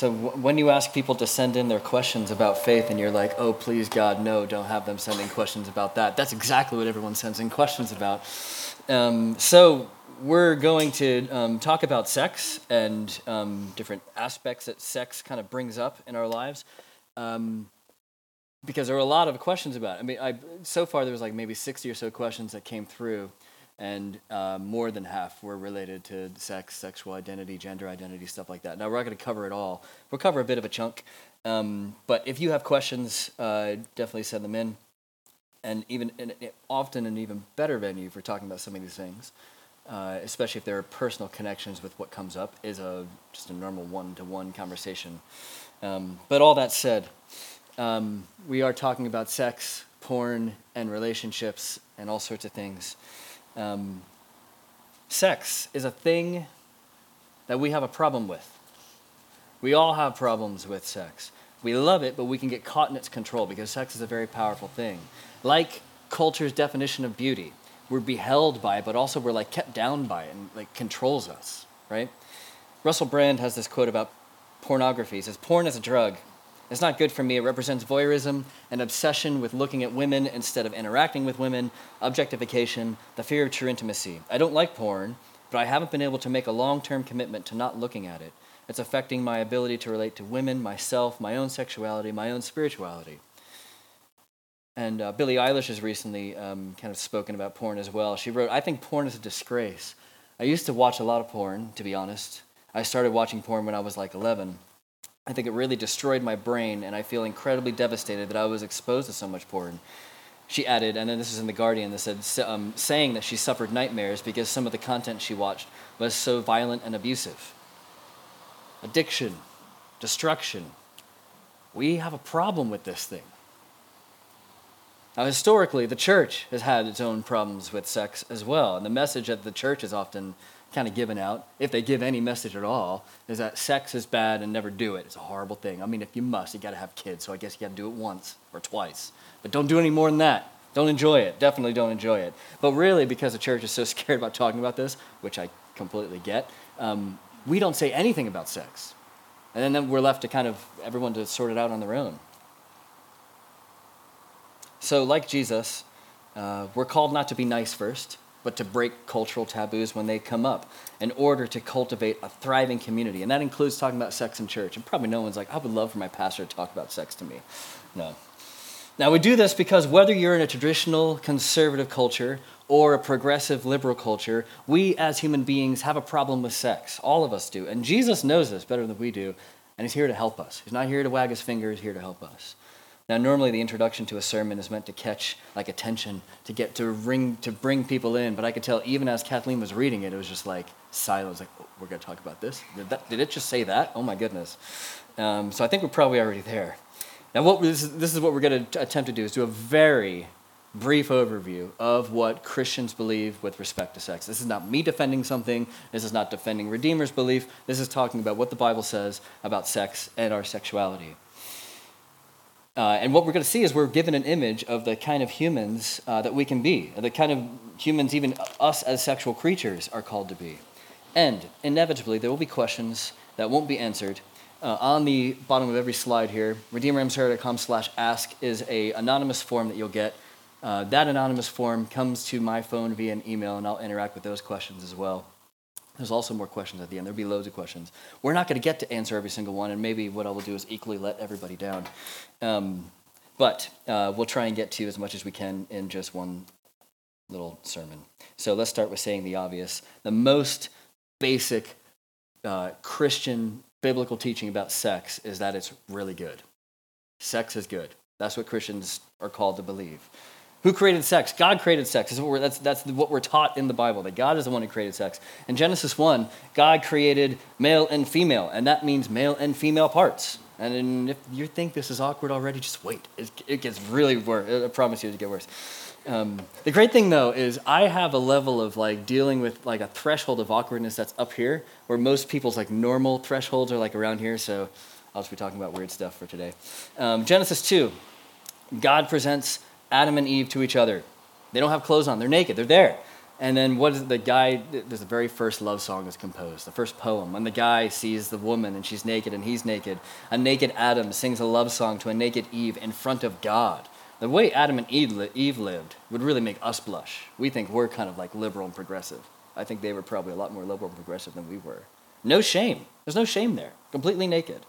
So when you ask people to send in their questions about faith, and you're like, "Oh, please, God, no, don't have them sending questions about that." That's exactly what everyone sends in questions about. Um, so we're going to um, talk about sex and um, different aspects that sex kind of brings up in our lives, um, because there are a lot of questions about it. I mean, I, so far there was like maybe sixty or so questions that came through and uh, more than half were related to sex, sexual identity, gender identity, stuff like that. Now, we're not going to cover it all. We'll cover a bit of a chunk. Um, but if you have questions, uh, definitely send them in. And even and often an even better venue for talking about some of these things, uh, especially if there are personal connections with what comes up, is a just a normal one-to-one conversation. Um, but all that said, um, we are talking about sex, porn, and relationships, and all sorts of things. Um, sex is a thing that we have a problem with. We all have problems with sex. We love it, but we can get caught in its control because sex is a very powerful thing. Like culture's definition of beauty, we're beheld by it, but also we're like kept down by it and like controls us, right? Russell Brand has this quote about pornography. He says, Porn is a drug. It's not good for me. It represents voyeurism, an obsession with looking at women instead of interacting with women, objectification, the fear of true intimacy. I don't like porn, but I haven't been able to make a long term commitment to not looking at it. It's affecting my ability to relate to women, myself, my own sexuality, my own spirituality. And uh, Billie Eilish has recently um, kind of spoken about porn as well. She wrote, I think porn is a disgrace. I used to watch a lot of porn, to be honest. I started watching porn when I was like 11. I think it really destroyed my brain, and I feel incredibly devastated that I was exposed to so much porn. She added, and then this is in The Guardian, that said, um, saying that she suffered nightmares because some of the content she watched was so violent and abusive. Addiction, destruction. We have a problem with this thing. Now, historically, the church has had its own problems with sex as well, and the message that the church is often kind of given out, if they give any message at all, is that sex is bad and never do it. It's a horrible thing. I mean, if you must, you got to have kids, so I guess you got to do it once or twice. But don't do any more than that. Don't enjoy it. Definitely don't enjoy it. But really, because the church is so scared about talking about this, which I completely get, um, we don't say anything about sex. And then we're left to kind of everyone to sort it out on their own. So, like Jesus, uh, we're called not to be nice first, but to break cultural taboos when they come up in order to cultivate a thriving community. And that includes talking about sex in church. And probably no one's like, I would love for my pastor to talk about sex to me. No. Now, we do this because whether you're in a traditional conservative culture or a progressive liberal culture, we as human beings have a problem with sex. All of us do. And Jesus knows this better than we do. And he's here to help us. He's not here to wag his finger, he's here to help us. Now, normally the introduction to a sermon is meant to catch like attention, to get to ring to bring people in. But I could tell even as Kathleen was reading it, it was just like silence. Like, oh, we're going to talk about this. Did, that, did it just say that? Oh my goodness. Um, so I think we're probably already there. Now, what this is, this is what we're going to attempt to do is do a very brief overview of what Christians believe with respect to sex. This is not me defending something. This is not defending Redeemer's belief. This is talking about what the Bible says about sex and our sexuality. Uh, and what we're going to see is we're given an image of the kind of humans uh, that we can be, the kind of humans even us as sexual creatures are called to be. And inevitably, there will be questions that won't be answered. Uh, on the bottom of every slide here, redeemermsherry.com slash ask is a anonymous form that you'll get. Uh, that anonymous form comes to my phone via an email, and I'll interact with those questions as well. There's also more questions at the end. There'll be loads of questions. We're not going to get to answer every single one, and maybe what I will do is equally let everybody down. Um, but uh, we'll try and get to as much as we can in just one little sermon. So let's start with saying the obvious. The most basic uh, Christian biblical teaching about sex is that it's really good. Sex is good. That's what Christians are called to believe. Who created sex? God created sex. That's what, we're, that's, that's what we're taught in the Bible, that God is the one who created sex. In Genesis 1, God created male and female, and that means male and female parts. And if you think this is awkward already, just wait. It, it gets really worse. I promise you it gets worse. Um, the great thing though is I have a level of like dealing with like a threshold of awkwardness that's up here, where most people's like normal thresholds are like around here. So I'll just be talking about weird stuff for today. Um, Genesis 2, God presents Adam and Eve to each other. They don't have clothes on, they're naked, they're there. And then what is the guy? There's the very first love song is composed, the first poem. When the guy sees the woman and she's naked and he's naked, a naked Adam sings a love song to a naked Eve in front of God. The way Adam and Eve lived would really make us blush. We think we're kind of like liberal and progressive. I think they were probably a lot more liberal and progressive than we were. No shame. There's no shame there. Completely naked.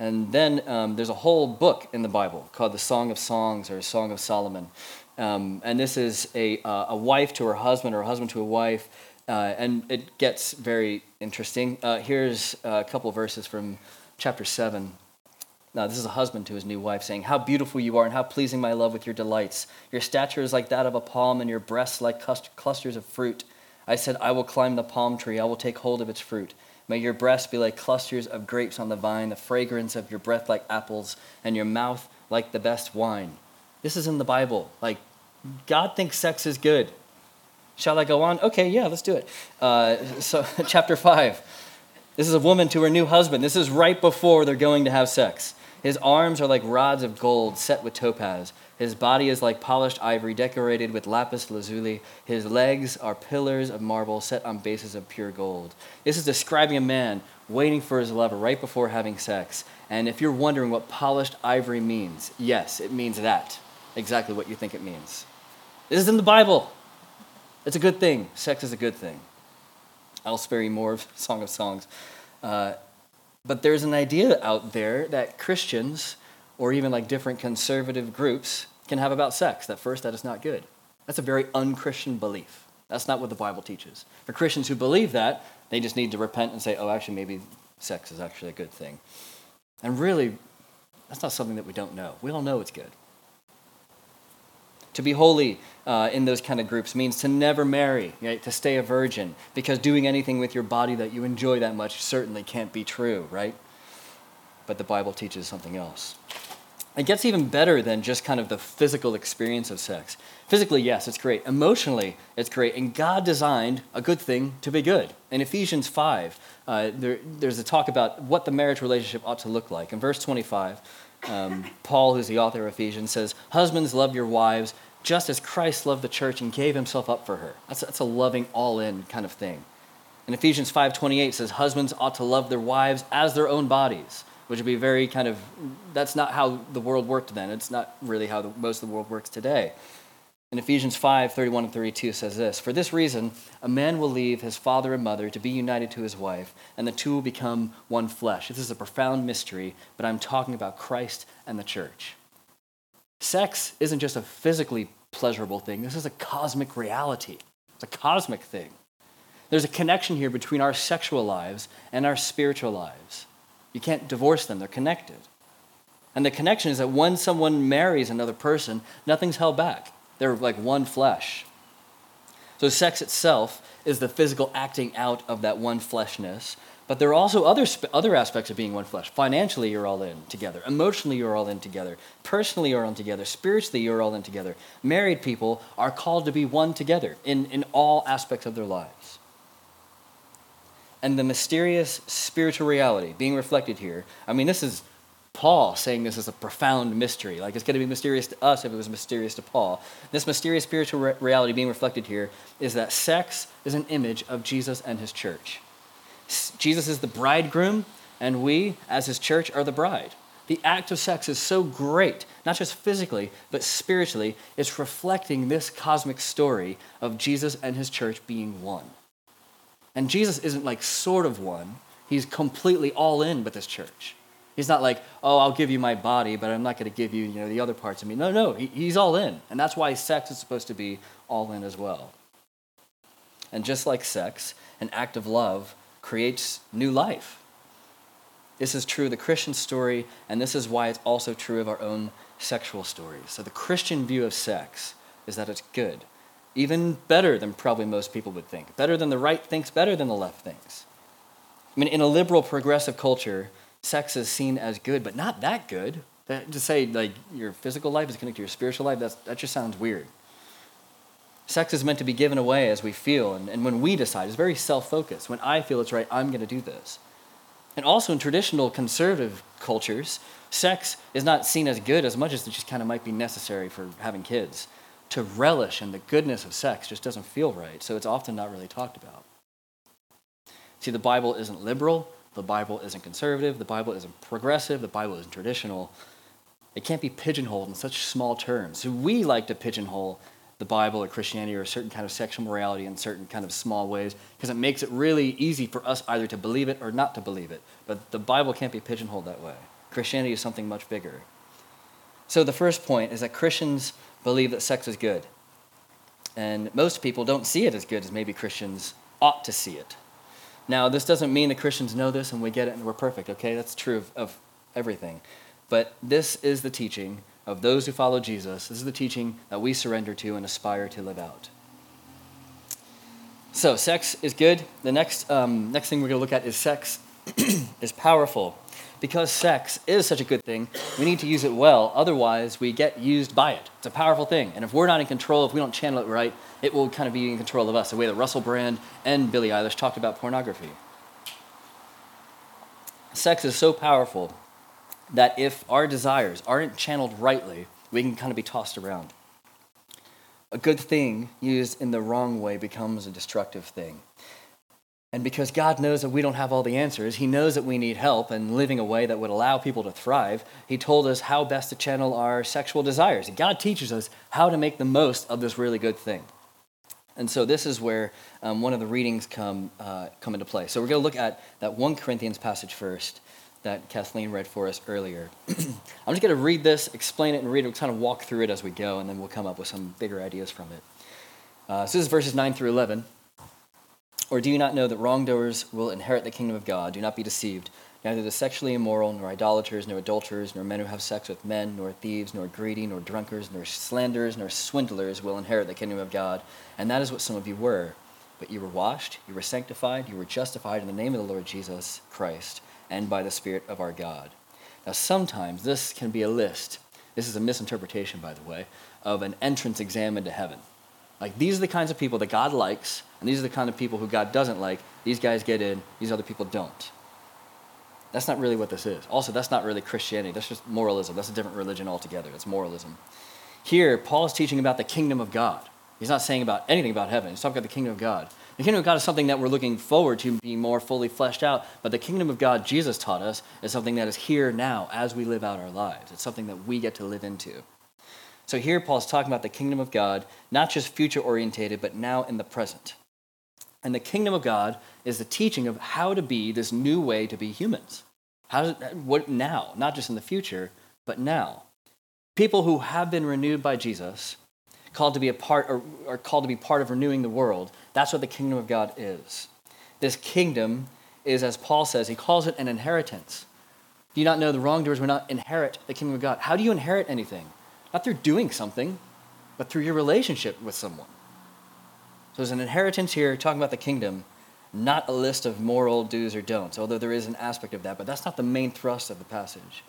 And then um, there's a whole book in the Bible called the Song of Songs or Song of Solomon. Um, and this is a, uh, a wife to her husband or a husband to a wife. Uh, and it gets very interesting. Uh, here's a couple verses from chapter 7. Now, this is a husband to his new wife saying, How beautiful you are, and how pleasing my love with your delights. Your stature is like that of a palm, and your breasts like clusters of fruit. I said, I will climb the palm tree, I will take hold of its fruit. May your breasts be like clusters of grapes on the vine, the fragrance of your breath like apples, and your mouth like the best wine. This is in the Bible. Like, God thinks sex is good. Shall I go on? Okay, yeah, let's do it. Uh, so, chapter 5. This is a woman to her new husband. This is right before they're going to have sex. His arms are like rods of gold set with topaz. His body is like polished ivory decorated with lapis lazuli. His legs are pillars of marble set on bases of pure gold. This is describing a man waiting for his lover right before having sex. And if you're wondering what polished ivory means, yes, it means that. Exactly what you think it means. This is in the Bible. It's a good thing. Sex is a good thing. I'll spare you more of Song of Songs. Uh, but there's an idea out there that Christians, or even like different conservative groups, can have about sex. That first, that is not good. That's a very unchristian belief. That's not what the Bible teaches. For Christians who believe that, they just need to repent and say, oh, actually, maybe sex is actually a good thing. And really, that's not something that we don't know. We all know it's good. To be holy uh, in those kind of groups means to never marry, right? to stay a virgin, because doing anything with your body that you enjoy that much certainly can't be true, right? But the Bible teaches something else. It gets even better than just kind of the physical experience of sex. Physically, yes, it's great. Emotionally, it's great. And God designed a good thing to be good. In Ephesians 5, uh, there, there's a talk about what the marriage relationship ought to look like. In verse 25, um, Paul, who's the author of Ephesians, says, Husbands, love your wives just as Christ loved the church and gave himself up for her. That's, that's a loving, all in kind of thing. In Ephesians 5.28 says, Husbands ought to love their wives as their own bodies, which would be very kind of, that's not how the world worked then. It's not really how the, most of the world works today. In Ephesians 5 31 and 32 says this For this reason, a man will leave his father and mother to be united to his wife, and the two will become one flesh. This is a profound mystery, but I'm talking about Christ and the church. Sex isn't just a physically pleasurable thing, this is a cosmic reality. It's a cosmic thing. There's a connection here between our sexual lives and our spiritual lives. You can't divorce them, they're connected. And the connection is that when someone marries another person, nothing's held back. They're like one flesh. So, sex itself is the physical acting out of that one fleshness. But there are also other, other aspects of being one flesh. Financially, you're all in together. Emotionally, you're all in together. Personally, you're all in together. Spiritually, you're all in together. Married people are called to be one together in, in all aspects of their lives. And the mysterious spiritual reality being reflected here, I mean, this is Paul saying this is a profound mystery. Like it's going to be mysterious to us if it was mysterious to Paul. This mysterious spiritual re- reality being reflected here is that sex is an image of Jesus and his church. S- Jesus is the bridegroom, and we, as his church, are the bride. The act of sex is so great, not just physically, but spiritually. It's reflecting this cosmic story of Jesus and his church being one. And Jesus isn't like sort of one, he's completely all in with this church. He's not like, oh, I'll give you my body, but I'm not going to give you, you know, the other parts of me. No, no, he, he's all in. And that's why sex is supposed to be all in as well. And just like sex, an act of love creates new life. This is true of the Christian story, and this is why it's also true of our own sexual stories. So the Christian view of sex is that it's good, even better than probably most people would think. Better than the right thinks, better than the left thinks. I mean, in a liberal, progressive culture, sex is seen as good, but not that good. That, to say like your physical life is connected to your spiritual life, that's, that just sounds weird. Sex is meant to be given away as we feel, and, and when we decide, it's very self focused. When I feel it's right, I'm going to do this. And also in traditional conservative cultures, sex is not seen as good as much as it just kind of might be necessary for having kids. To relish in the goodness of sex just doesn't feel right. So it's often not really talked about. See, the Bible isn't liberal. The Bible isn't conservative. The Bible isn't progressive. The Bible isn't traditional. It can't be pigeonholed in such small terms. So we like to pigeonhole the Bible or Christianity or a certain kind of sexual morality in certain kind of small ways because it makes it really easy for us either to believe it or not to believe it. But the Bible can't be pigeonholed that way. Christianity is something much bigger. So the first point is that Christians believe that sex is good. And most people don't see it as good as maybe Christians ought to see it. Now, this doesn't mean that Christians know this and we get it and we're perfect, okay? That's true of, of everything. But this is the teaching of those who follow Jesus. This is the teaching that we surrender to and aspire to live out. So, sex is good. The next, um, next thing we're going to look at is sex is powerful. Because sex is such a good thing, we need to use it well. Otherwise, we get used by it. It's a powerful thing. And if we're not in control, if we don't channel it right, it will kind of be in control of us, the way that Russell Brand and Billie Eilish talked about pornography. Sex is so powerful that if our desires aren't channeled rightly, we can kind of be tossed around. A good thing used in the wrong way becomes a destructive thing. And because God knows that we don't have all the answers, He knows that we need help in living a way that would allow people to thrive. He told us how best to channel our sexual desires. And God teaches us how to make the most of this really good thing. And so this is where um, one of the readings come, uh, come into play. So we're going to look at that 1 Corinthians passage first that Kathleen read for us earlier. I'm just going to read this, explain it, and read it. We'll kind of walk through it as we go, and then we'll come up with some bigger ideas from it. Uh, so this is verses 9 through 11. Or do you not know that wrongdoers will inherit the kingdom of God? Do not be deceived. Neither the sexually immoral, nor idolaters, nor adulterers, nor men who have sex with men, nor thieves, nor greedy, nor drunkards, nor slanderers, nor swindlers will inherit the kingdom of God. And that is what some of you were. But you were washed, you were sanctified, you were justified in the name of the Lord Jesus Christ, and by the Spirit of our God. Now, sometimes this can be a list. This is a misinterpretation, by the way, of an entrance exam into heaven. Like, these are the kinds of people that God likes, and these are the kind of people who God doesn't like. These guys get in, these other people don't. That's not really what this is. Also, that's not really Christianity. That's just moralism. That's a different religion altogether. It's moralism. Here, Paul is teaching about the kingdom of God. He's not saying about anything about heaven. He's talking about the kingdom of God. The kingdom of God is something that we're looking forward to being more fully fleshed out, but the kingdom of God, Jesus taught us, is something that is here now as we live out our lives. It's something that we get to live into. So here, Paul's talking about the kingdom of God, not just future orientated, but now in the present. And the kingdom of God is the teaching of how to be this new way to be humans. How what now? Not just in the future, but now. People who have been renewed by Jesus, called to be a part or are called to be part of renewing the world. That's what the kingdom of God is. This kingdom is, as Paul says, he calls it an inheritance. Do you not know the wrongdoers will not inherit the kingdom of God? How do you inherit anything? Not through doing something, but through your relationship with someone. So there's an inheritance here talking about the kingdom, not a list of moral do's or don'ts, although there is an aspect of that, but that's not the main thrust of the passage.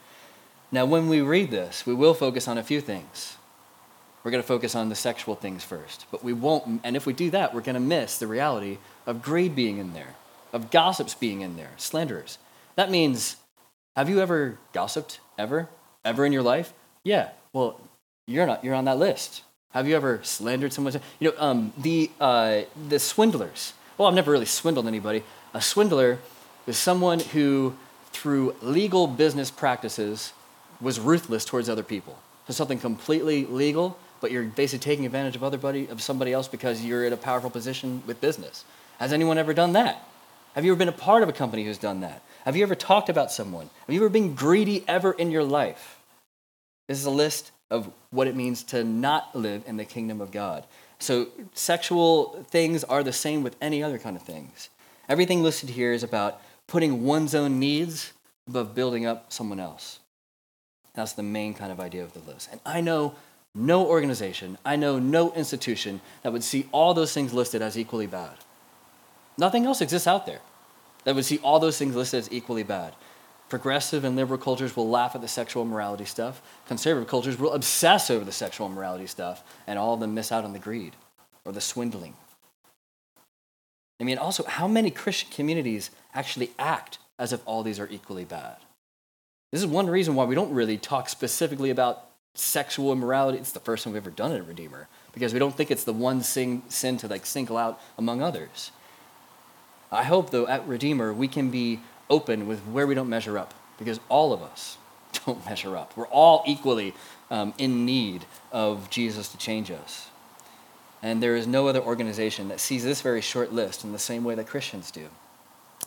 Now, when we read this, we will focus on a few things. We're going to focus on the sexual things first, but we won't, and if we do that, we're going to miss the reality of greed being in there, of gossips being in there, slanderers. That means, have you ever gossiped? Ever? Ever in your life? Yeah. Well, you're not. You're on that list. Have you ever slandered someone? You know, um, the, uh, the swindlers. Well, I've never really swindled anybody. A swindler is someone who, through legal business practices, was ruthless towards other people. So something completely legal, but you're basically taking advantage of other buddy, of somebody else because you're in a powerful position with business. Has anyone ever done that? Have you ever been a part of a company who's done that? Have you ever talked about someone? Have you ever been greedy ever in your life? This is a list of what it means to not live in the kingdom of God. So, sexual things are the same with any other kind of things. Everything listed here is about putting one's own needs above building up someone else. That's the main kind of idea of the list. And I know no organization, I know no institution that would see all those things listed as equally bad. Nothing else exists out there that would see all those things listed as equally bad. Progressive and liberal cultures will laugh at the sexual morality stuff. Conservative cultures will obsess over the sexual morality stuff, and all of them miss out on the greed or the swindling. I mean, also, how many Christian communities actually act as if all these are equally bad? This is one reason why we don't really talk specifically about sexual immorality. It's the first time we've ever done it at Redeemer because we don't think it's the one sin, sin to like single out among others. I hope, though, at Redeemer, we can be open with where we don't measure up because all of us don't measure up. We're all equally um, in need of Jesus to change us. And there is no other organization that sees this very short list in the same way that Christians do.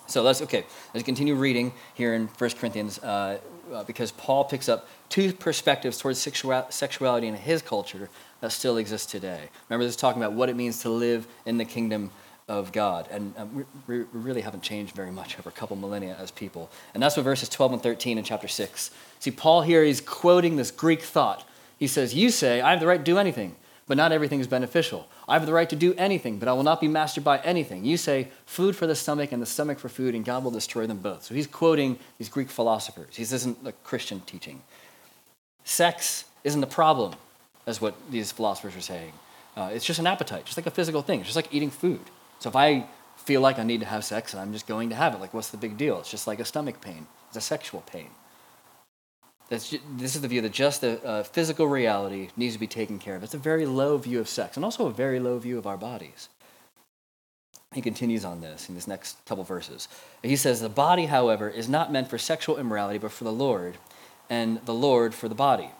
So let's, okay, let's continue reading here in 1 Corinthians uh, uh, because Paul picks up two perspectives towards sexual, sexuality in his culture that still exists today. Remember, this is talking about what it means to live in the kingdom of God. And um, we, we, really haven't changed very much over a couple millennia as people. And that's what verses 12 and 13 in chapter 6. See, Paul here is quoting this Greek thought. He says, You say, I have the right to do anything but not everything is beneficial. I have the right to do anything, but I will not be mastered by anything. You say, food for the stomach and the stomach for food, and God will destroy them both. So he's quoting these Greek philosophers. This isn't a Christian teaching. Sex isn't the problem, is what these philosophers are saying. Uh, it's just an appetite, just like a physical thing. Just like eating food. So if I feel like I need to have sex and I'm just going to have it, like what's the big deal? It's just like a stomach pain, it's a sexual pain. That's, this is the view that just the uh, physical reality needs to be taken care of. It's a very low view of sex and also a very low view of our bodies. He continues on this in this next couple verses. He says, The body, however, is not meant for sexual immorality, but for the Lord, and the Lord for the body.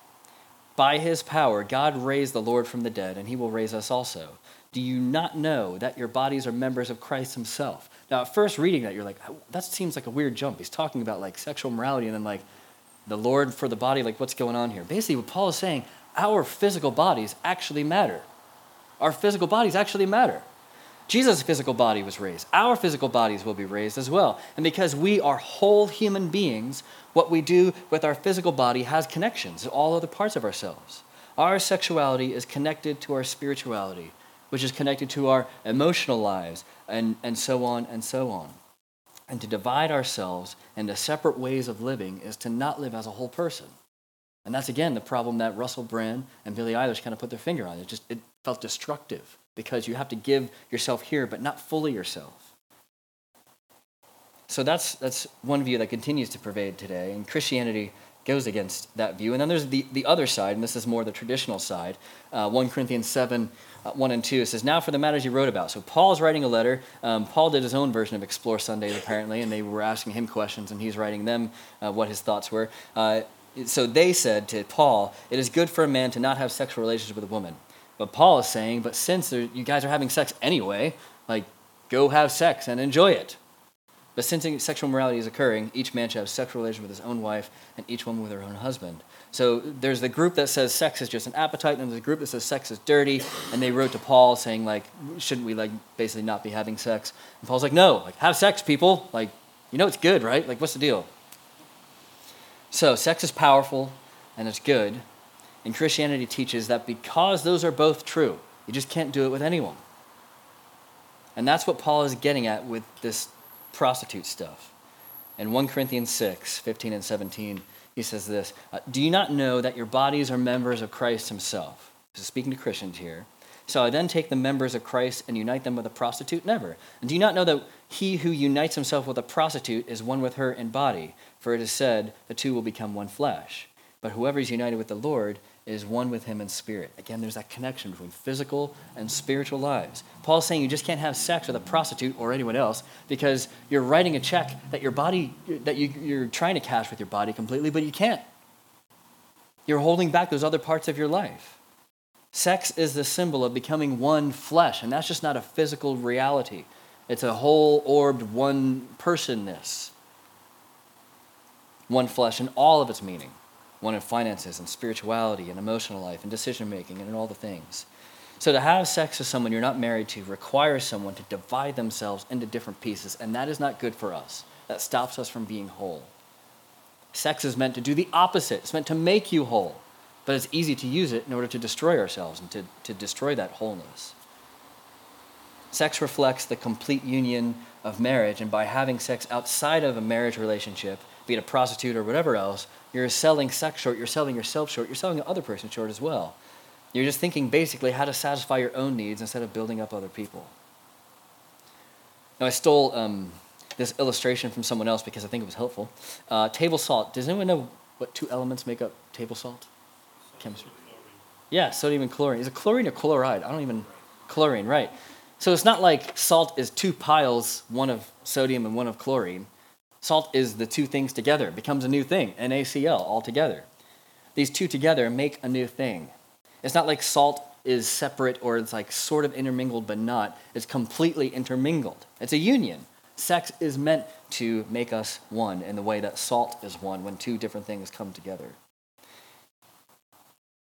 By his power, God raised the Lord from the dead, and he will raise us also. Do you not know that your bodies are members of Christ himself? Now, at first reading that, you're like, oh, that seems like a weird jump. He's talking about like sexual morality, and then like, the Lord for the body, like what's going on here? Basically, what Paul is saying, our physical bodies actually matter. Our physical bodies actually matter. Jesus' physical body was raised. Our physical bodies will be raised as well. And because we are whole human beings, what we do with our physical body has connections to all other parts of ourselves. Our sexuality is connected to our spirituality, which is connected to our emotional lives, and, and so on and so on. And to divide ourselves into separate ways of living is to not live as a whole person. And that's again the problem that Russell Brand and Billie Eilish kind of put their finger on. It just it felt destructive because you have to give yourself here, but not fully yourself. So that's that's one view that continues to pervade today, and Christianity goes against that view. And then there's the, the other side, and this is more the traditional side. Uh, 1 Corinthians 7 uh, 1 and 2. It says, Now for the matters you wrote about. So Paul's writing a letter. Um, Paul did his own version of Explore Sundays, apparently, and they were asking him questions, and he's writing them uh, what his thoughts were. Uh, so they said to Paul, It is good for a man to not have sexual relations with a woman. But Paul is saying, But since you guys are having sex anyway, like, go have sex and enjoy it. But since sexual morality is occurring, each man should have sexual relations with his own wife and each woman with her own husband. So there's the group that says sex is just an appetite, and there's a group that says sex is dirty, and they wrote to Paul saying like, shouldn't we like basically not be having sex? And Paul's like, no, like have sex, people. Like, you know it's good, right? Like, what's the deal? So sex is powerful and it's good, and Christianity teaches that because those are both true, you just can't do it with anyone. And that's what Paul is getting at with this prostitute stuff. In 1 Corinthians 6, 15 and 17, he says this uh, Do you not know that your bodies are members of Christ himself? Is speaking to Christians here. So I then take the members of Christ and unite them with a prostitute? Never. And do you not know that he who unites himself with a prostitute is one with her in body? For it is said, the two will become one flesh. But whoever is united with the Lord is one with him in spirit. Again, there's that connection between physical and spiritual lives. Paul's saying you just can't have sex with a prostitute or anyone else because you're writing a check that your body that you, you're trying to cash with your body completely, but you can't. You're holding back those other parts of your life. Sex is the symbol of becoming one flesh, and that's just not a physical reality. It's a whole orbed one personness. One flesh in all of its meaning one in finances and spirituality and emotional life and decision making and all the things. So to have sex with someone you're not married to requires someone to divide themselves into different pieces, and that is not good for us. That stops us from being whole. Sex is meant to do the opposite. It's meant to make you whole, but it's easy to use it in order to destroy ourselves and to, to destroy that wholeness. Sex reflects the complete union of marriage, and by having sex outside of a marriage relationship, be it a prostitute or whatever else, you're selling sex short, you're selling yourself short, you're selling the other person short as well. You're just thinking basically how to satisfy your own needs instead of building up other people. Now, I stole um, this illustration from someone else because I think it was helpful. Uh, table salt. Does anyone know what two elements make up table salt? chemistry. Yeah, sodium and chlorine. Is it chlorine or chloride? I don't even. Chlorine, right. So it's not like salt is two piles, one of sodium and one of chlorine. Salt is the two things together. It becomes a new thing, NaCl all together. These two together make a new thing. It's not like salt is separate or it's like sort of intermingled but not. It's completely intermingled. It's a union. Sex is meant to make us one in the way that salt is one when two different things come together.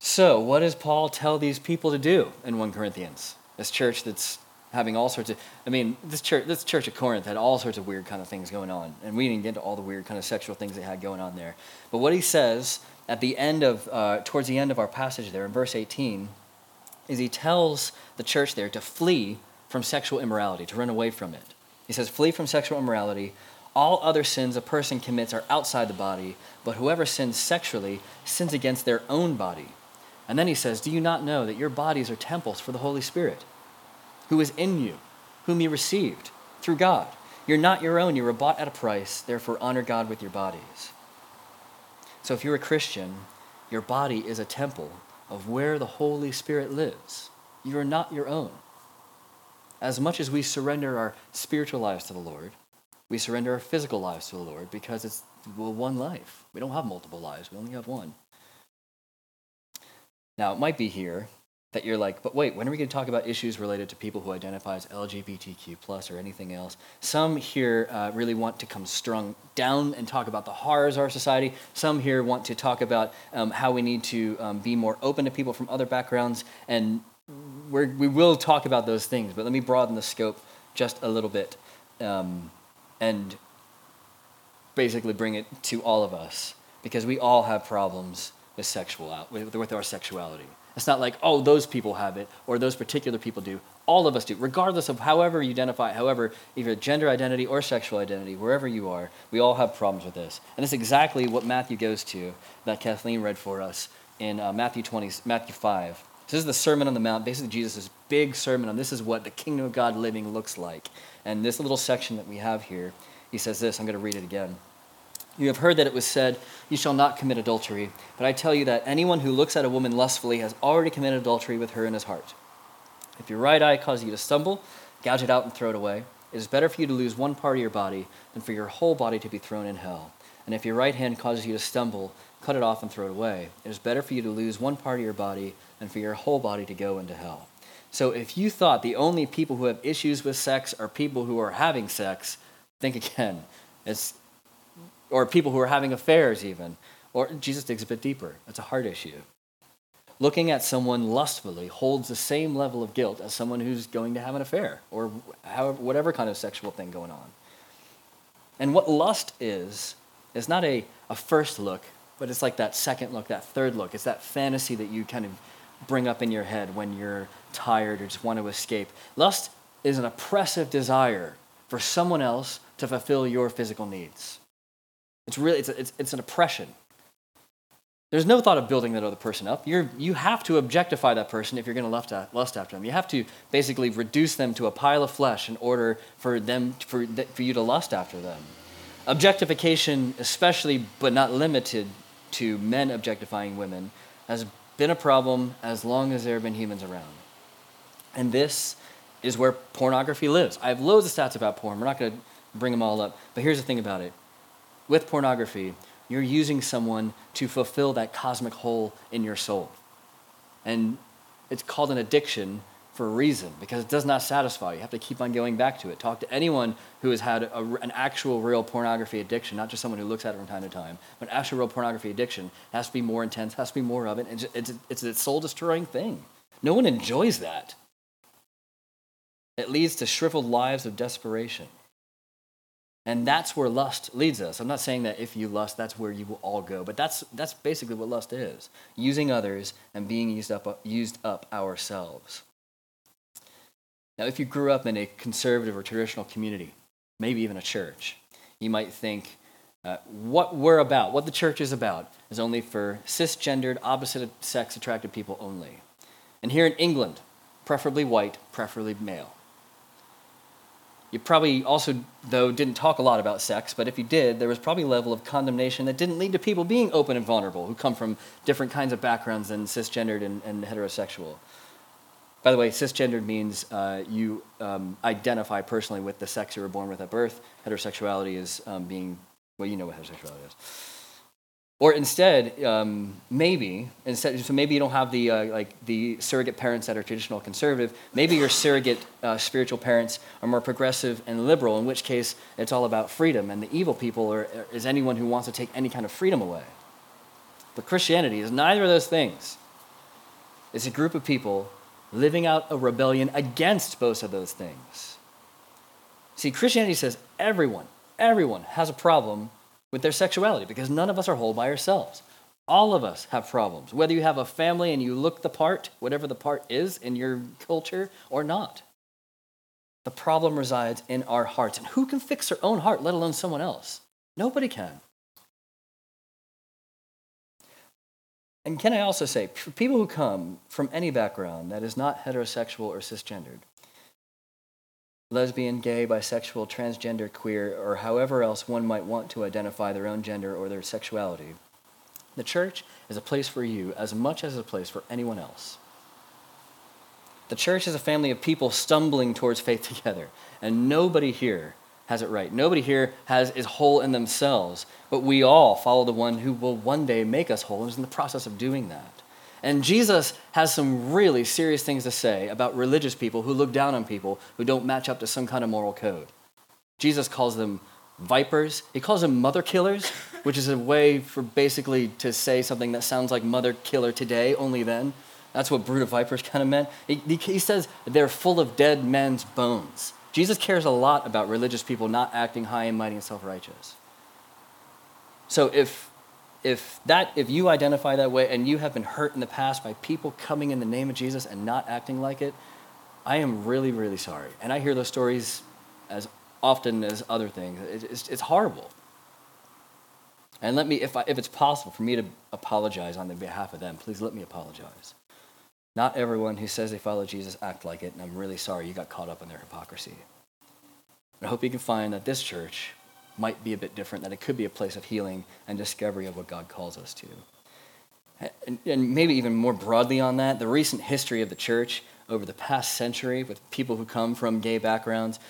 So, what does Paul tell these people to do in 1 Corinthians? This church that's having all sorts of I mean, this church this church at Corinth had all sorts of weird kind of things going on. And we didn't get into all the weird kind of sexual things they had going on there. But what he says at the end of uh, towards the end of our passage there in verse 18 is he tells the church there to flee from sexual immorality, to run away from it. He says, Flee from sexual immorality. All other sins a person commits are outside the body, but whoever sins sexually sins against their own body. And then he says, Do you not know that your bodies are temples for the Holy Spirit, who is in you, whom you received through God? You're not your own, you were bought at a price, therefore honor God with your bodies. So if you're a Christian, your body is a temple of where the Holy Spirit lives. You are not your own. As much as we surrender our spiritual lives to the Lord, we surrender our physical lives to the Lord because it's well, one life. We don't have multiple lives, we only have one. Now, it might be here that you're like, but wait, when are we going to talk about issues related to people who identify as LGBTQ plus or anything else? Some here uh, really want to come strung down and talk about the horrors of our society. Some here want to talk about um, how we need to um, be more open to people from other backgrounds, and we we will talk about those things. But let me broaden the scope just a little bit, um, and basically bring it to all of us because we all have problems with sexual with, with our sexuality. It's not like, oh, those people have it or those particular people do. All of us do, regardless of however you identify, however, either gender identity or sexual identity, wherever you are, we all have problems with this. And that's exactly what Matthew goes to that Kathleen read for us in uh, Matthew 20, Matthew 5. So this is the Sermon on the Mount, basically Jesus' big sermon on this is what the kingdom of God living looks like. And this little section that we have here, he says this, I'm going to read it again. You have heard that it was said, You shall not commit adultery. But I tell you that anyone who looks at a woman lustfully has already committed adultery with her in his heart. If your right eye causes you to stumble, gouge it out and throw it away. It is better for you to lose one part of your body than for your whole body to be thrown in hell. And if your right hand causes you to stumble, cut it off and throw it away. It is better for you to lose one part of your body than for your whole body to go into hell. So if you thought the only people who have issues with sex are people who are having sex, think again. It's or people who are having affairs, even. Or Jesus digs a bit deeper. It's a heart issue. Looking at someone lustfully holds the same level of guilt as someone who's going to have an affair or however, whatever kind of sexual thing going on. And what lust is, is not a, a first look, but it's like that second look, that third look. It's that fantasy that you kind of bring up in your head when you're tired or just want to escape. Lust is an oppressive desire for someone else to fulfill your physical needs. It's really it's, it's, it's an oppression. There's no thought of building that other person up. You're, you have to objectify that person if you're going to lust after them. You have to basically reduce them to a pile of flesh in order for, them, for, for you to lust after them. Objectification, especially but not limited to men objectifying women, has been a problem as long as there have been humans around. And this is where pornography lives. I have loads of stats about porn. We're not going to bring them all up. But here's the thing about it with pornography, you're using someone to fulfill that cosmic hole in your soul. And it's called an addiction for a reason because it does not satisfy. You have to keep on going back to it. Talk to anyone who has had a, an actual real pornography addiction, not just someone who looks at it from time to time, but actual real pornography addiction has to be more intense, has to be more of it. It's, it's, it's a soul destroying thing. No one enjoys that. It leads to shriveled lives of desperation. And that's where lust leads us. I'm not saying that if you lust, that's where you will all go, but that's, that's basically what lust is using others and being used up, used up ourselves. Now, if you grew up in a conservative or traditional community, maybe even a church, you might think uh, what we're about, what the church is about, is only for cisgendered, opposite sex attracted people only. And here in England, preferably white, preferably male. You probably also, though, didn't talk a lot about sex, but if you did, there was probably a level of condemnation that didn't lead to people being open and vulnerable who come from different kinds of backgrounds than cisgendered and, and heterosexual. By the way, cisgendered means uh, you um, identify personally with the sex you were born with at birth. Heterosexuality is um, being, well, you know what heterosexuality is. Or instead, um, maybe instead, so maybe you don't have the uh, like the surrogate parents that are traditional conservative. Maybe your surrogate uh, spiritual parents are more progressive and liberal. In which case, it's all about freedom, and the evil people are, is anyone who wants to take any kind of freedom away. But Christianity is neither of those things. It's a group of people living out a rebellion against both of those things. See, Christianity says everyone, everyone has a problem with their sexuality because none of us are whole by ourselves. All of us have problems, whether you have a family and you look the part, whatever the part is in your culture, or not. The problem resides in our hearts. And who can fix their own heart, let alone someone else? Nobody can. And can I also say, for people who come from any background that is not heterosexual or cisgendered, lesbian, gay, bisexual, transgender, queer, or however else one might want to identify their own gender or their sexuality. The church is a place for you as much as a place for anyone else. The church is a family of people stumbling towards faith together, and nobody here has it right. Nobody here has is whole in themselves, but we all follow the one who will one day make us whole and is in the process of doing that. And Jesus has some really serious things to say about religious people who look down on people who don't match up to some kind of moral code. Jesus calls them vipers. He calls them mother killers, which is a way for basically to say something that sounds like mother killer today, only then. That's what brood of vipers kind of meant. He, he says they're full of dead men's bones. Jesus cares a lot about religious people not acting high and mighty and self righteous. So if if that if you identify that way and you have been hurt in the past by people coming in the name of Jesus and not acting like it, I am really really sorry. And I hear those stories as often as other things. It's, it's horrible. And let me, if, I, if it's possible for me to apologize on the behalf of them, please let me apologize. Not everyone who says they follow Jesus act like it, and I'm really sorry you got caught up in their hypocrisy. I hope you can find that this church might be a bit different, that it could be a place of healing and discovery of what God calls us to. And, maybe even more broadly on that, the recent history of the church over the past century with people who come from gay backgrounds,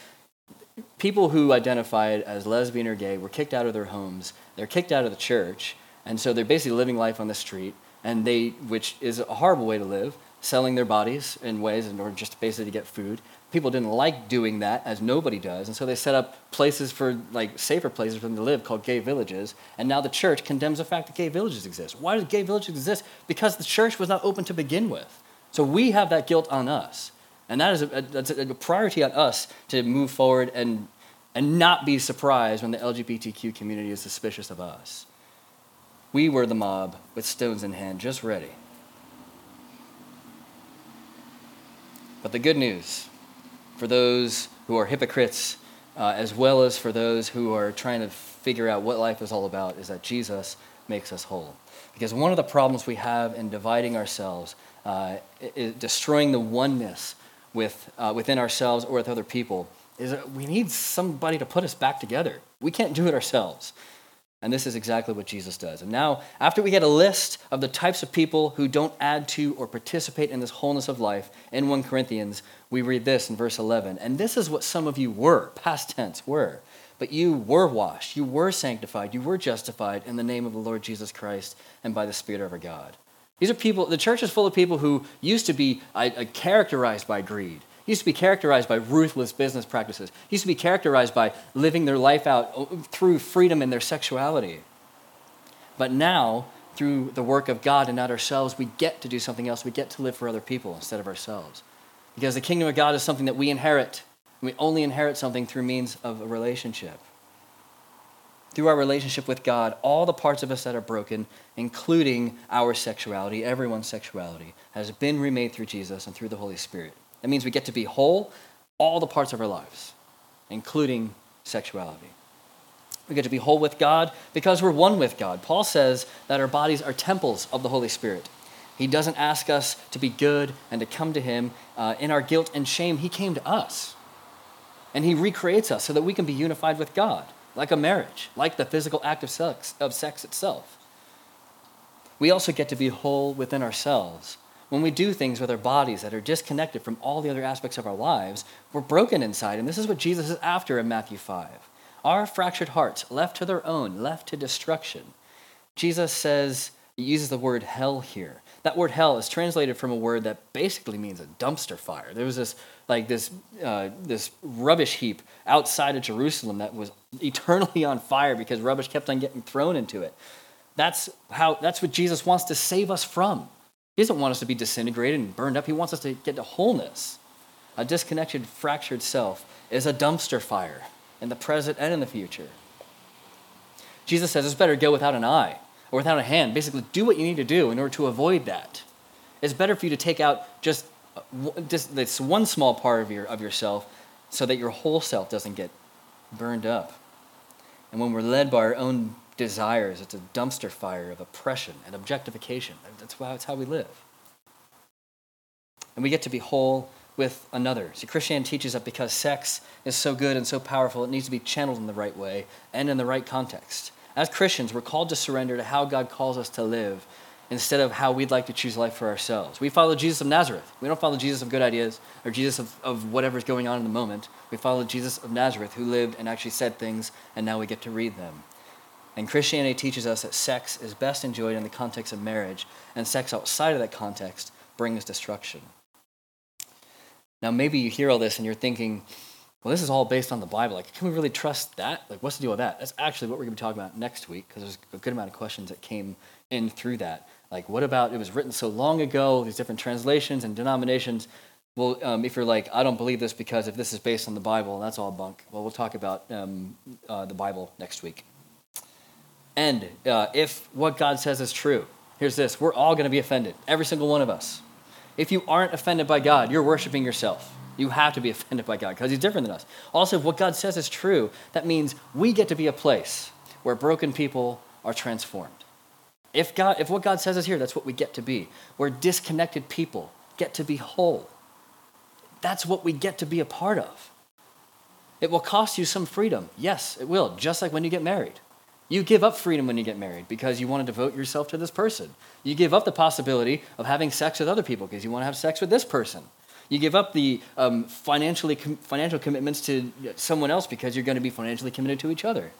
people who identified as lesbian or gay were kicked out of their homes, they're kicked out of the church, and so they're basically living life on the street, and they, which is a horrible way to live, selling their bodies in ways in order just basically to get food people didn't like doing that, as nobody does, and so they set up places for like safer places for them to live called gay villages. And now the church condemns the fact that gay villages exist. Why do gay villages exist? Because the church was not open to begin with. So we have that guilt on us, and that is a, a, that's a priority on us to move forward and and not be surprised when the LGBTQ community is suspicious of us. We were the mob with stones in hand, just ready. But the good news for those who are hypocrites, uh, as well as for those who are trying to figure out what life is all about, is that Jesus makes us whole. Because one of the problems we have in dividing ourselves, uh, destroying the oneness with, uh, within ourselves or with other people, is that we need somebody to put us back together. We can't do it ourselves. And this is exactly what Jesus does. And now, after we get a list of the types of people who don't add to or participate in this wholeness of life in 1 Corinthians, we read this in verse 11. And this is what some of you were, past tense, were. But you were washed, you were sanctified, you were justified in the name of the Lord Jesus Christ and by the Spirit of our God. These are people, the church is full of people who used to be uh, characterized by greed used to be characterized by ruthless business practices, used to be characterized by living their life out uh, through freedom in their sexuality. But now, through the work of God and not ourselves, we get to do something else. We get to live for other people instead of ourselves. Because the kingdom of God is something that we inherit. We only inherit something through means of a relationship. Through our relationship with God, all the parts of us that are broken, including our sexuality, everyone's sexuality, has been remade through Jesus and through the Holy Spirit. That means we get to be whole all the parts of our lives, including sexuality. We get to be whole with God because we're one with God. Paul says that our bodies are temples of the Holy Spirit. He doesn't ask us to be good and to come to Him uh, in our guilt and shame. He came to us. And he recreates us so that we can be unified with God, like a marriage, like the physical act of sex, of sex itself. We also get to be whole within ourselves. When we do things with our bodies that are disconnected from all the other aspects of our lives, we're broken inside. And this is what Jesus is after in Matthew 5. Our fractured hearts, left to their own, left to destruction. Jesus says, he uses the word hell here. That word hell is translated from a word that basically means a dumpster fire. There was this like this uh, this rubbish heap outside of Jerusalem that was eternally on fire because rubbish kept on getting thrown into it. That's how that's what Jesus wants to save us from. He doesn't want us to be disintegrated and burned up. He wants us to get to wholeness. A disconnected, fractured self is a dumpster fire in the present and in the future. Jesus says it's better to go without an eye or without a hand. Basically, do what you need to do in order to avoid that. It's better for you to take out just, just this one small part of, your, of yourself so that your whole self doesn't get burned up. And when we're led by our own desires, it's a dumpster fire of oppression and objectification. That's how, that's how we live. And we get to be whole with another. See, Christianity teaches that because sex is so good and so powerful, it needs to be channeled in the right way and in the right context. As Christians, we're called to surrender to how God calls us to live instead of how we'd like to choose life for ourselves. We follow Jesus of Nazareth. We don't follow Jesus of good ideas or Jesus of, of whatever's going on in the moment. We follow Jesus of Nazareth who lived and actually said things, and now we get to read them. And Christianity teaches us that sex is best enjoyed in the context of marriage, and sex outside of that context brings destruction. Now, maybe you hear all this and you're thinking, well, this is all based on the Bible. Like, can we really trust that? Like, what's the deal with that? That's actually what we're going to be talking about next week because there's a good amount of questions that came in through that. Like, what about it was written so long ago, these different translations and denominations? Well, um, if you're like, I don't believe this because if this is based on the Bible, that's all bunk. Well, we'll talk about um, uh, the Bible next week. And uh, if what God says is true, here's this we're all going to be offended, every single one of us. If you aren't offended by God, you're worshiping yourself. You have to be offended by God because He's different than us. Also, if what God says is true, that means we get to be a place where broken people are transformed. If, God, if what God says is here, that's what we get to be. Where disconnected people get to be whole. That's what we get to be a part of. It will cost you some freedom. Yes, it will, just like when you get married. You give up freedom when you get married because you want to devote yourself to this person. You give up the possibility of having sex with other people because you want to have sex with this person. You give up the um, financially com- financial commitments to someone else because you're going to be financially committed to each other.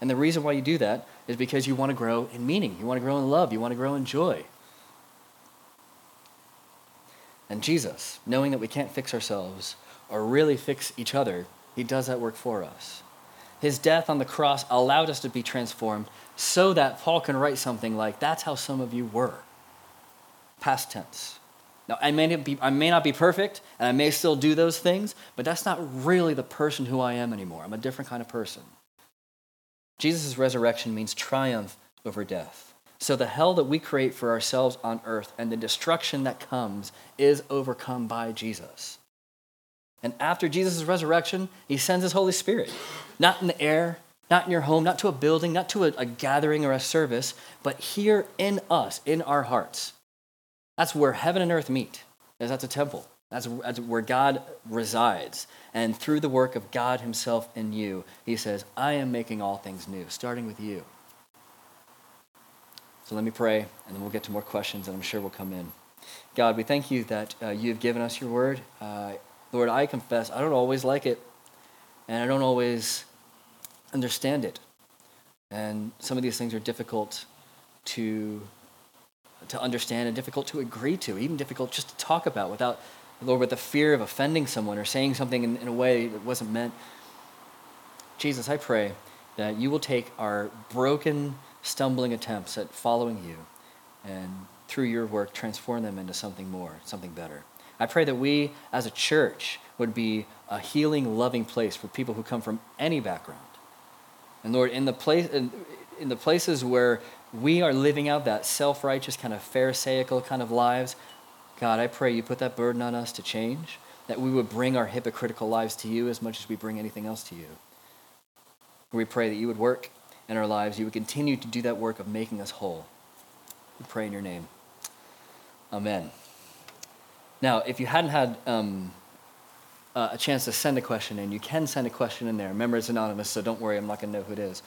And the reason why you do that is because you want to grow in meaning, you want to grow in love, you want to grow in joy. And Jesus, knowing that we can't fix ourselves or really fix each other, he does that work for us. His death on the cross allowed us to be transformed so that Paul can write something like, That's how some of you were. Past tense. Now, I may, not be, I may not be perfect, and I may still do those things, but that's not really the person who I am anymore. I'm a different kind of person. Jesus' resurrection means triumph over death. So the hell that we create for ourselves on earth and the destruction that comes is overcome by Jesus. And after Jesus' resurrection, he sends his Holy Spirit, not in the air, not in your home, not to a building, not to a, a gathering or a service, but here in us, in our hearts. That's where heaven and earth meet. Because that's a temple. That's, that's where God resides. And through the work of God Himself in you, He says, I am making all things new, starting with you. So let me pray, and then we'll get to more questions, and I'm sure will come in. God, we thank you that uh, you have given us your word. Uh, Lord, I confess I don't always like it, and I don't always understand it. And some of these things are difficult to to understand and difficult to agree to, even difficult just to talk about without, Lord, with the fear of offending someone or saying something in, in a way that wasn't meant. Jesus, I pray that you will take our broken, stumbling attempts at following you and through your work transform them into something more, something better. I pray that we as a church would be a healing, loving place for people who come from any background. And Lord, in the place in, in the places where we are living out that self righteous, kind of Pharisaical kind of lives, God, I pray you put that burden on us to change, that we would bring our hypocritical lives to you as much as we bring anything else to you. We pray that you would work in our lives, you would continue to do that work of making us whole. We pray in your name. Amen. Now, if you hadn't had um, uh, a chance to send a question in. You can send a question in there. Remember, it's anonymous, so don't worry, I'm not going to know who it is.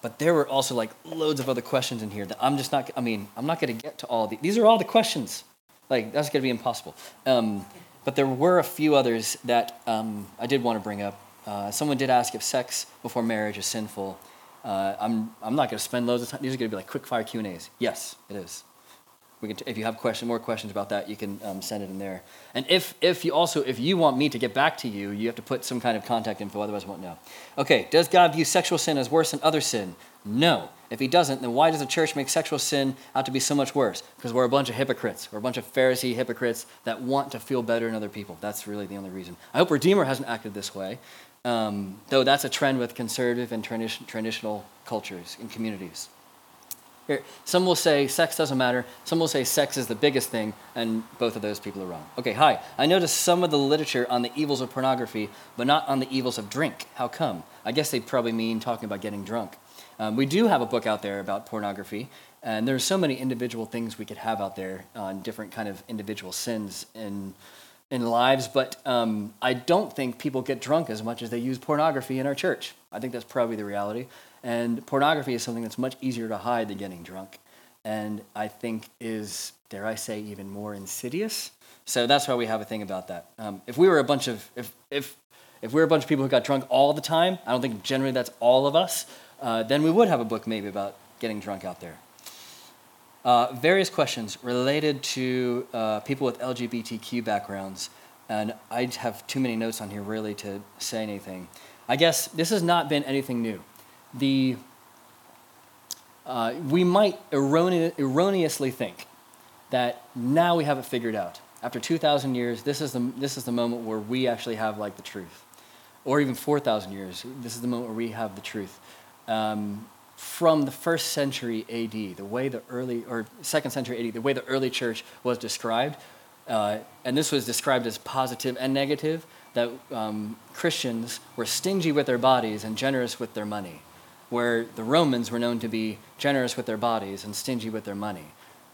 But there were also like loads of other questions in here that I'm just not, I mean, I'm not going to get to all the, these are all the questions. Like, that's going to be impossible. Um, but there were a few others that um, I did want to bring up. Uh, someone did ask if sex before marriage is sinful. Uh, I'm, I'm not going to spend loads of time. These are going to be like quick fire Q&As. Yes, it is. We can t- if you have question, more questions about that, you can um, send it in there. And if, if you also, if you want me to get back to you, you have to put some kind of contact info, otherwise I won't know. Okay, does God view sexual sin as worse than other sin? No. If he doesn't, then why does the church make sexual sin out to be so much worse? Because we're a bunch of hypocrites. We're a bunch of Pharisee hypocrites that want to feel better in other people. That's really the only reason. I hope Redeemer hasn't acted this way, um, though that's a trend with conservative and tradition, traditional cultures and communities. Some will say sex doesn't matter. Some will say sex is the biggest thing, and both of those people are wrong. Okay, hi. I noticed some of the literature on the evils of pornography, but not on the evils of drink. How come? I guess they probably mean talking about getting drunk. Um, we do have a book out there about pornography, and there's so many individual things we could have out there on different kind of individual sins in in lives. But um, I don't think people get drunk as much as they use pornography in our church. I think that's probably the reality. And pornography is something that's much easier to hide than getting drunk. And I think is, dare I say, even more insidious. So that's why we have a thing about that. Um, if we were a bunch of, if, if, if we were a bunch of people who got drunk all the time, I don't think generally that's all of us, uh, then we would have a book maybe about getting drunk out there. Uh, various questions related to uh, people with LGBTQ backgrounds, and I have too many notes on here really to say anything. I guess this has not been anything new the uh, we might errone- erroneously think that now we have it figured out. After 2,000 years, this is, the, this is the moment where we actually have like the truth. Or even 4,000 years, this is the moment where we have the truth. Um, from the first century AD, the way the early, or second century AD, the way the early church was described, uh, and this was described as positive and negative, that um, Christians were stingy with their bodies and generous with their money where the Romans were known to be generous with their bodies and stingy with their money.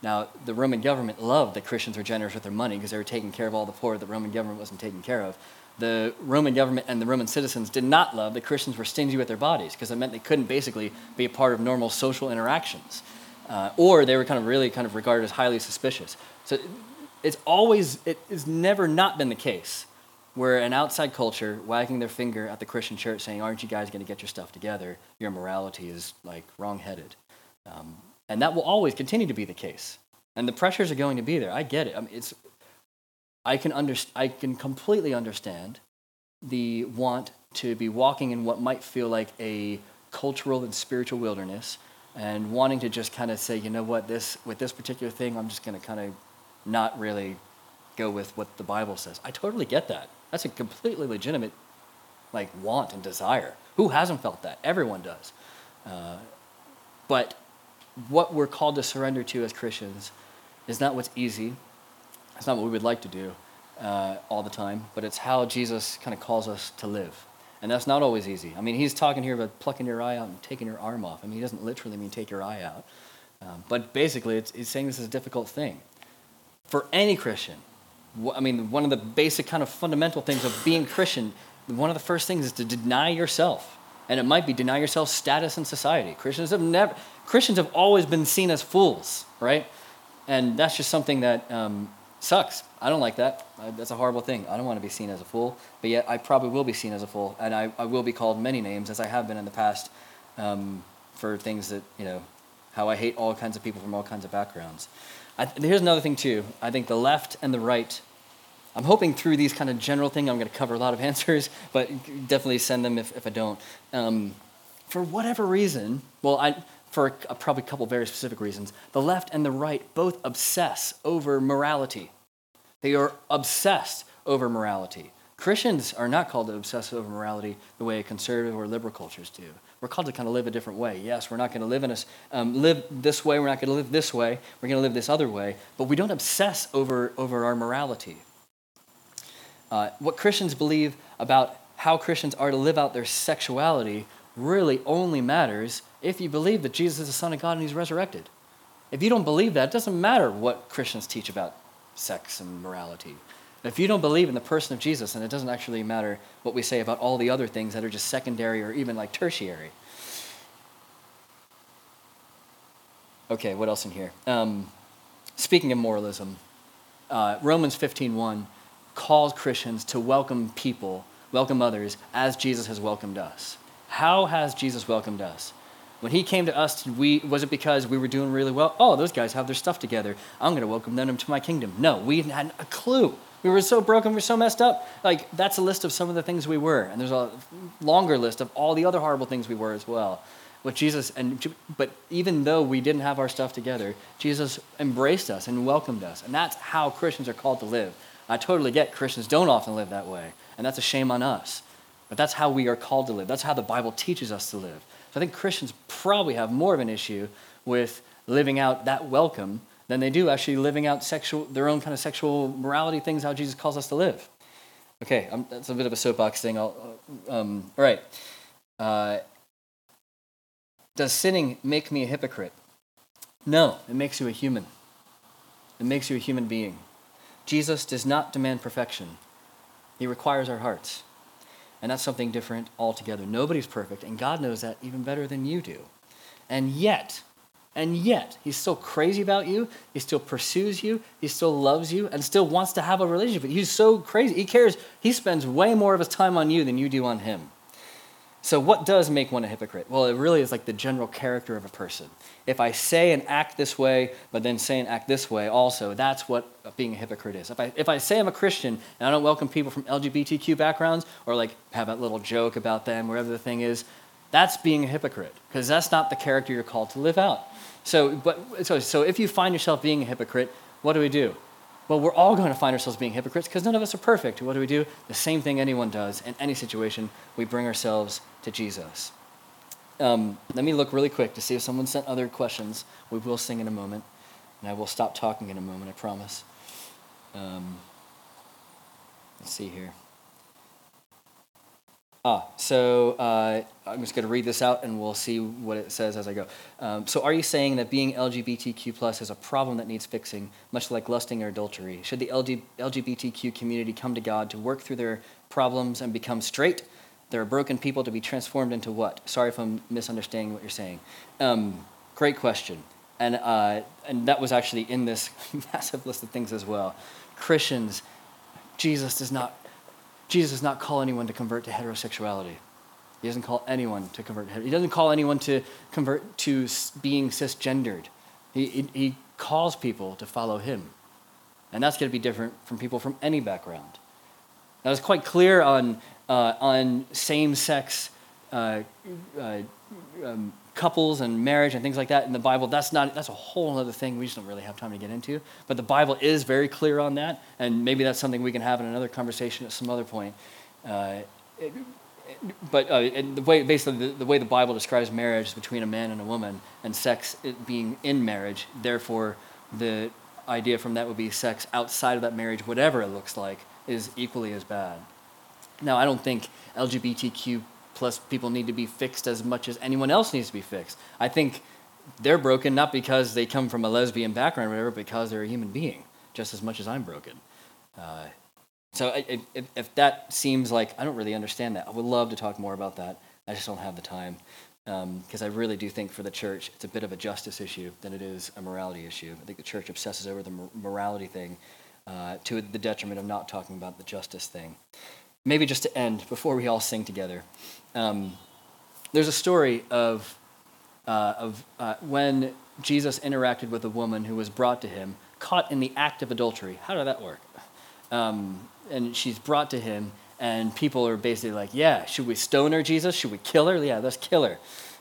Now, the Roman government loved that Christians were generous with their money because they were taking care of all the poor that the Roman government wasn't taking care of. The Roman government and the Roman citizens did not love that Christians were stingy with their bodies because it meant they couldn't basically be a part of normal social interactions. Uh, or they were kind of really kind of regarded as highly suspicious. So it's always, it has never not been the case where an outside culture wagging their finger at the Christian church saying, Aren't you guys going to get your stuff together? Your morality is like wrongheaded. Um, and that will always continue to be the case. And the pressures are going to be there. I get it. I mean, it's, I can, under, I can completely understand the want to be walking in what might feel like a cultural and spiritual wilderness and wanting to just kind of say, you know what, this, with this particular thing, I'm just going to kind of not really go with what the Bible says. I totally get that. That's a completely legitimate like want and desire. Who hasn't felt that? Everyone does. Uh, but what we're called to surrender to as Christians is not what's easy. It's not what we would like to do uh, all the time, but it's how Jesus kind of calls us to live. And that's not always easy. I mean, he's talking here about plucking your eye out and taking your arm off. I mean, he doesn't literally mean take your eye out. Um, but basically, it's, he's saying this is a difficult thing. For any Christian, I mean, one of the basic kind of fundamental things of being Christian, one of the first things is to deny yourself. And it might be deny yourself status in society. Christians have never, Christians have always been seen as fools, right? And that's just something that um, sucks. I don't like that. That's a horrible thing. I don't want to be seen as a fool, but yet I probably will be seen as a fool, and I, I will be called many names, as I have been in the past, um, for things that, you know, how I hate all kinds of people from all kinds of backgrounds. I, here's another thing, too. I think the left and the right, I'm hoping through these kind of general thing, I'm going to cover a lot of answers, but definitely send them if, if I don't. Um, for whatever reason, well, I, for a, a, probably a couple very specific reasons, the left and the right both obsess over morality. They are obsessed over morality. Christians are not called to obsess over morality the way conservative or liberal cultures do. We're called to kind of live a different way. Yes, we're not going to live in a, um, live this way. We're not going to live this way. We're going to live this other way. But we don't obsess over over our morality. Uh, what Christians believe about how Christians are to live out their sexuality really only matters if you believe that Jesus is the Son of God and He's resurrected. If you don't believe that, it doesn't matter what Christians teach about sex and morality. If you don't believe in the person of Jesus, then it doesn't actually matter what we say about all the other things that are just secondary or even like tertiary. Okay, what else in here? Um, speaking of moralism, uh, Romans 15.1 calls Christians to welcome people, welcome others, as Jesus has welcomed us. How has Jesus welcomed us? When he came to us, we, was it because we were doing really well? Oh, those guys have their stuff together. I'm going to welcome them to my kingdom. No, we hadn't a clue. We were so broken, we were so messed up. Like, that's a list of some of the things we were. And there's a longer list of all the other horrible things we were as well. But Jesus, and, but even though we didn't have our stuff together, Jesus embraced us and welcomed us. And that's how Christians are called to live. I totally get Christians don't often live that way. And that's a shame on us. But that's how we are called to live. That's how the Bible teaches us to live. So I think Christians probably have more of an issue with living out that welcome than they do actually living out sexual, their own kind of sexual morality things, how Jesus calls us to live. Okay, I'm, that's a bit of a soapbox thing. I'll, um, all right. Uh, does sinning make me a hypocrite? No, it makes you a human. It makes you a human being. Jesus does not demand perfection, He requires our hearts. And that's something different altogether. Nobody's perfect, and God knows that even better than you do. And yet, and yet, He's still crazy about you. He still pursues you. He still loves you and still wants to have a relationship. He's so crazy. He cares. He spends way more of his time on you than you do on Him. So, what does make one a hypocrite? Well, it really is like the general character of a person. If I say and act this way, but then say and act this way also, that's what being a hypocrite is. If I, if I say I'm a Christian and I don't welcome people from LGBTQ backgrounds or like have a little joke about them, wherever the thing is, that's being a hypocrite because that's not the character you're called to live out. So, but, so, so if you find yourself being a hypocrite, what do we do? Well, we're all going to find ourselves being hypocrites because none of us are perfect. What do we do? The same thing anyone does in any situation. We bring ourselves to Jesus. Um, let me look really quick to see if someone sent other questions. We will sing in a moment, and I will stop talking in a moment, I promise. Um, let's see here. Ah, so uh, I'm just going to read this out and we'll see what it says as I go. Um, so, are you saying that being LGBTQ plus is a problem that needs fixing, much like lusting or adultery? Should the LG- LGBTQ community come to God to work through their problems and become straight? There are broken people to be transformed into what? Sorry if I'm misunderstanding what you're saying. Um, great question. And, uh, and that was actually in this massive list of things as well. Christians, Jesus does not Jesus does not call anyone to convert to heterosexuality. He doesn't call anyone to convert. He doesn't call anyone to convert to being cisgendered. He, he, he calls people to follow him. And that's going to be different from people from any background. Now, it's quite clear on, uh, on same sex uh, uh, um, couples and marriage and things like that in the Bible, that's not that's a whole other thing we just don't really have time to get into. But the Bible is very clear on that, and maybe that's something we can have in another conversation at some other point. Uh, it, but uh, the way basically the, the, way the Bible describes marriage between a man and a woman, and sex being in marriage. Therefore, the idea from that would be sex outside of that marriage, whatever it looks like, is equally as bad. Now, I don't think LGBTQ plus people need to be fixed as much as anyone else needs to be fixed. I think they're broken not because they come from a lesbian background or whatever, but because they're a human being, just as much as I'm broken. Uh, so if, if, that seems like I don't really understand that, I would love to talk more about that. I just don't have the time because um, I really do think for the church it's a bit of a justice issue than it is a morality issue. I think the church obsesses over the morality thing uh, to the detriment of not talking about the justice thing. Maybe just to end before we all sing together. Um, there's a story of, uh, of uh, when Jesus interacted with a woman who was brought to him, caught in the act of adultery. How did that work? Um, and she's brought to him, and people are basically like, Yeah, should we stone her, Jesus? Should we kill her? Yeah, let's kill her.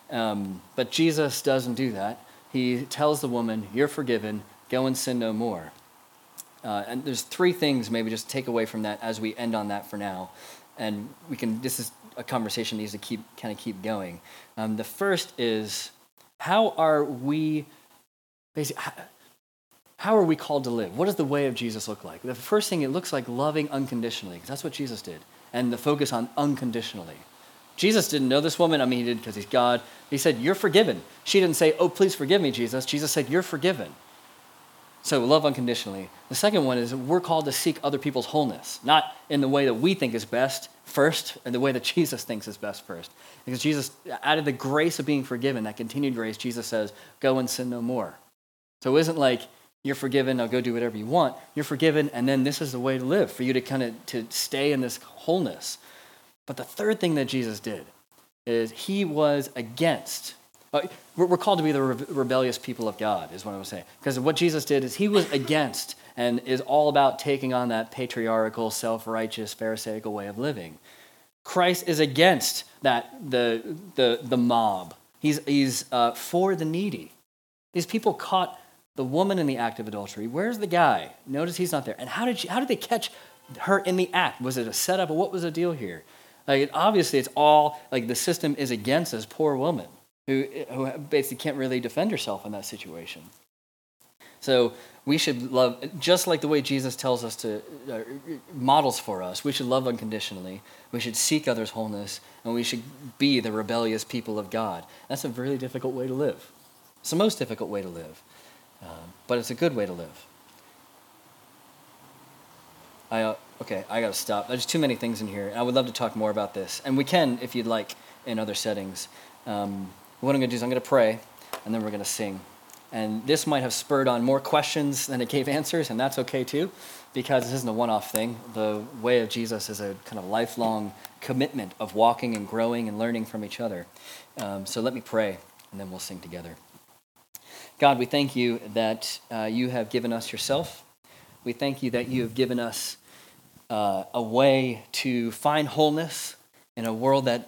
Um, but Jesus doesn't do that. He tells the woman, You're forgiven, go and sin no more. Uh, and there's three things maybe just take away from that as we end on that for now. And we can, this is a conversation needs to keep kind of keep going. Um, the first is how are we basically how, how are we called to live? What does the way of Jesus look like? The first thing it looks like loving unconditionally because that's what Jesus did, and the focus on unconditionally. Jesus didn't know this woman. I mean, he did because he's God. He said, "You're forgiven." She didn't say, "Oh, please forgive me, Jesus." Jesus said, "You're forgiven." So love unconditionally. The second one is we're called to seek other people's wholeness, not in the way that we think is best first, in the way that Jesus thinks is best first. Because Jesus out of the grace of being forgiven, that continued grace, Jesus says, go and sin no more. So it isn't like you're forgiven, now go do whatever you want. You're forgiven, and then this is the way to live, for you to kind of to stay in this wholeness. But the third thing that Jesus did is he was against uh, we're called to be the rebellious people of God, is what I was saying. Because what Jesus did is he was against and is all about taking on that patriarchal, self righteous, Pharisaical way of living. Christ is against that, the, the, the mob. He's, he's uh, for the needy. These people caught the woman in the act of adultery. Where's the guy? Notice he's not there. And how did, she, how did they catch her in the act? Was it a setup what was the deal here? Like, obviously, it's all like the system is against this poor woman who, who basically can't really defend herself in that situation. So we should love, just like the way Jesus tells us to, uh, models for us, we should love unconditionally. We should seek others' wholeness, and we should be the rebellious people of God. That's a really difficult way to live. It's the most difficult way to live, um, but it's a good way to live. I, uh, okay, I gotta stop. There's too many things in here. I would love to talk more about this, and we can if you'd like in other settings. Um, what I'm going to do is I'm going to pray, and then we're going to sing. And this might have spurred on more questions than it gave answers, and that's okay too, because this isn't a one off thing. The way of Jesus is a kind of lifelong commitment of walking and growing and learning from each other. Um, so let me pray, and then we'll sing together. God, we thank you that uh, you have given us yourself. We thank you that you have given us uh, a way to find wholeness in a world that